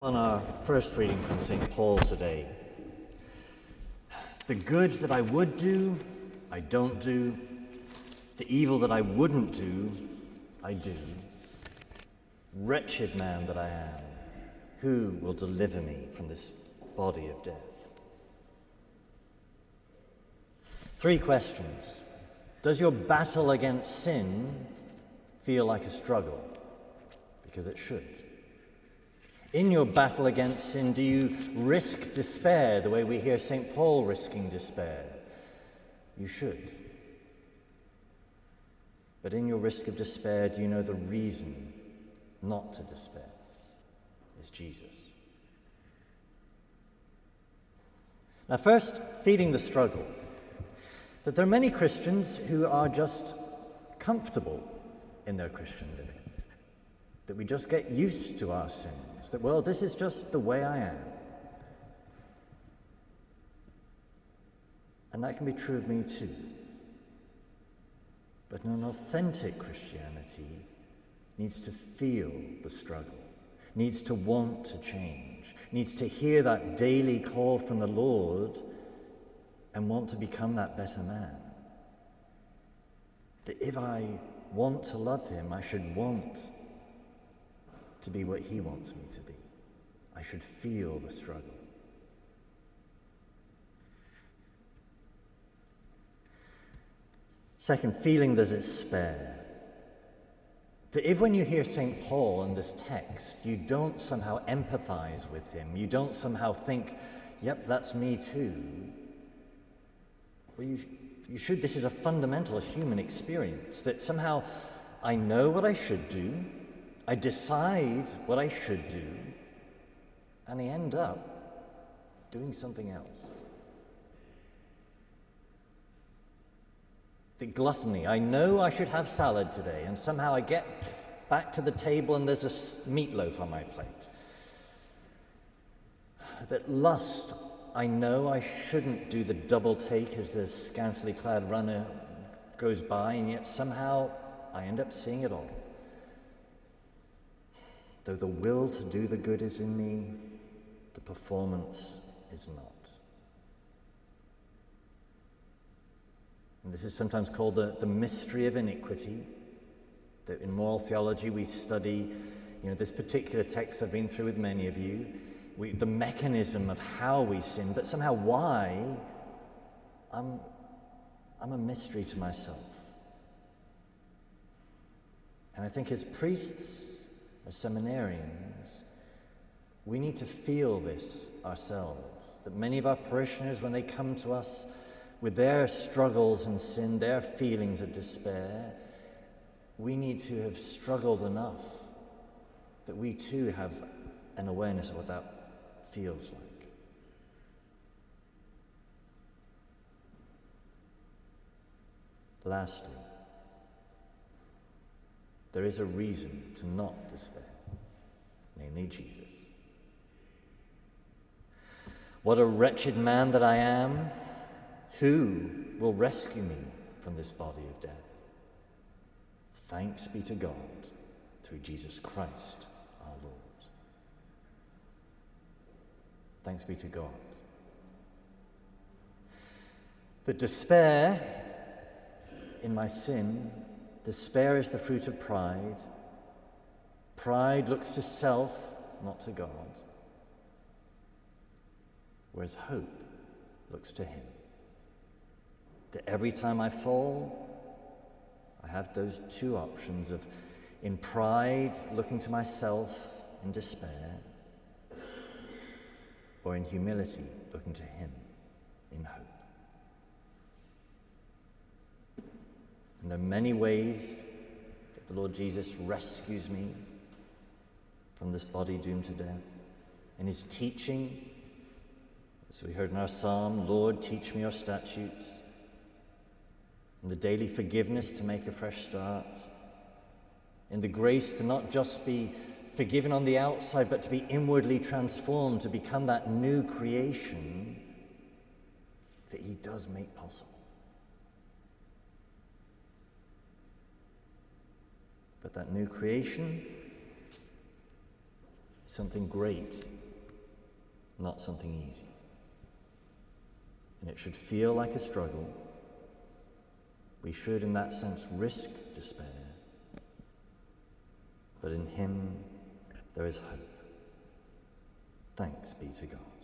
On our first reading from St. Paul today, the good that I would do, I don't do. The evil that I wouldn't do, I do. Wretched man that I am, who will deliver me from this body of death? Three questions. Does your battle against sin feel like a struggle? Because it should. In your battle against sin, do you risk despair the way we hear St. Paul risking despair? You should. But in your risk of despair, do you know the reason not to despair? Is Jesus. Now, first, feeding the struggle. That there are many Christians who are just comfortable in their Christian living that we just get used to our sins, that, well, this is just the way I am. And that can be true of me too. But an authentic Christianity needs to feel the struggle, needs to want to change, needs to hear that daily call from the Lord and want to become that better man. That if I want to love Him, I should want to be what He wants me to be. I should feel the struggle. Second, feeling the despair. That if when you hear St. Paul in this text, you don't somehow empathize with him, you don't somehow think, yep, that's me too. Well, you, you should, this is a fundamental human experience, that somehow I know what I should do, I decide what I should do, and I end up doing something else. The gluttony. I know I should have salad today, and somehow I get back to the table and there's a meatloaf on my plate. That lust. I know I shouldn't do the double take as the scantily clad runner goes by, and yet somehow I end up seeing it all. Though the will to do the good is in me, the performance is not. And this is sometimes called the, the mystery of iniquity. That in moral theology we study, you know, this particular text I've been through with many of you, we, the mechanism of how we sin, but somehow why, I'm, I'm a mystery to myself. And I think as priests, as seminarians, we need to feel this ourselves. That many of our parishioners, when they come to us with their struggles and sin, their feelings of despair, we need to have struggled enough that we too have an awareness of what that feels like. Lastly, there is a reason to not despair, namely Jesus. What a wretched man that I am! Who will rescue me from this body of death? Thanks be to God through Jesus Christ our Lord. Thanks be to God. The despair in my sin Despair is the fruit of pride. Pride looks to self, not to God. Whereas hope looks to Him. That every time I fall, I have those two options of in pride looking to myself in despair, or in humility looking to Him in hope. And there are many ways that the Lord Jesus rescues me from this body doomed to death. In his teaching, as we heard in our psalm, Lord, teach me your statutes. In the daily forgiveness to make a fresh start. In the grace to not just be forgiven on the outside, but to be inwardly transformed, to become that new creation that he does make possible. But that new creation is something great, not something easy. And it should feel like a struggle. We should, in that sense, risk despair. But in Him there is hope. Thanks be to God.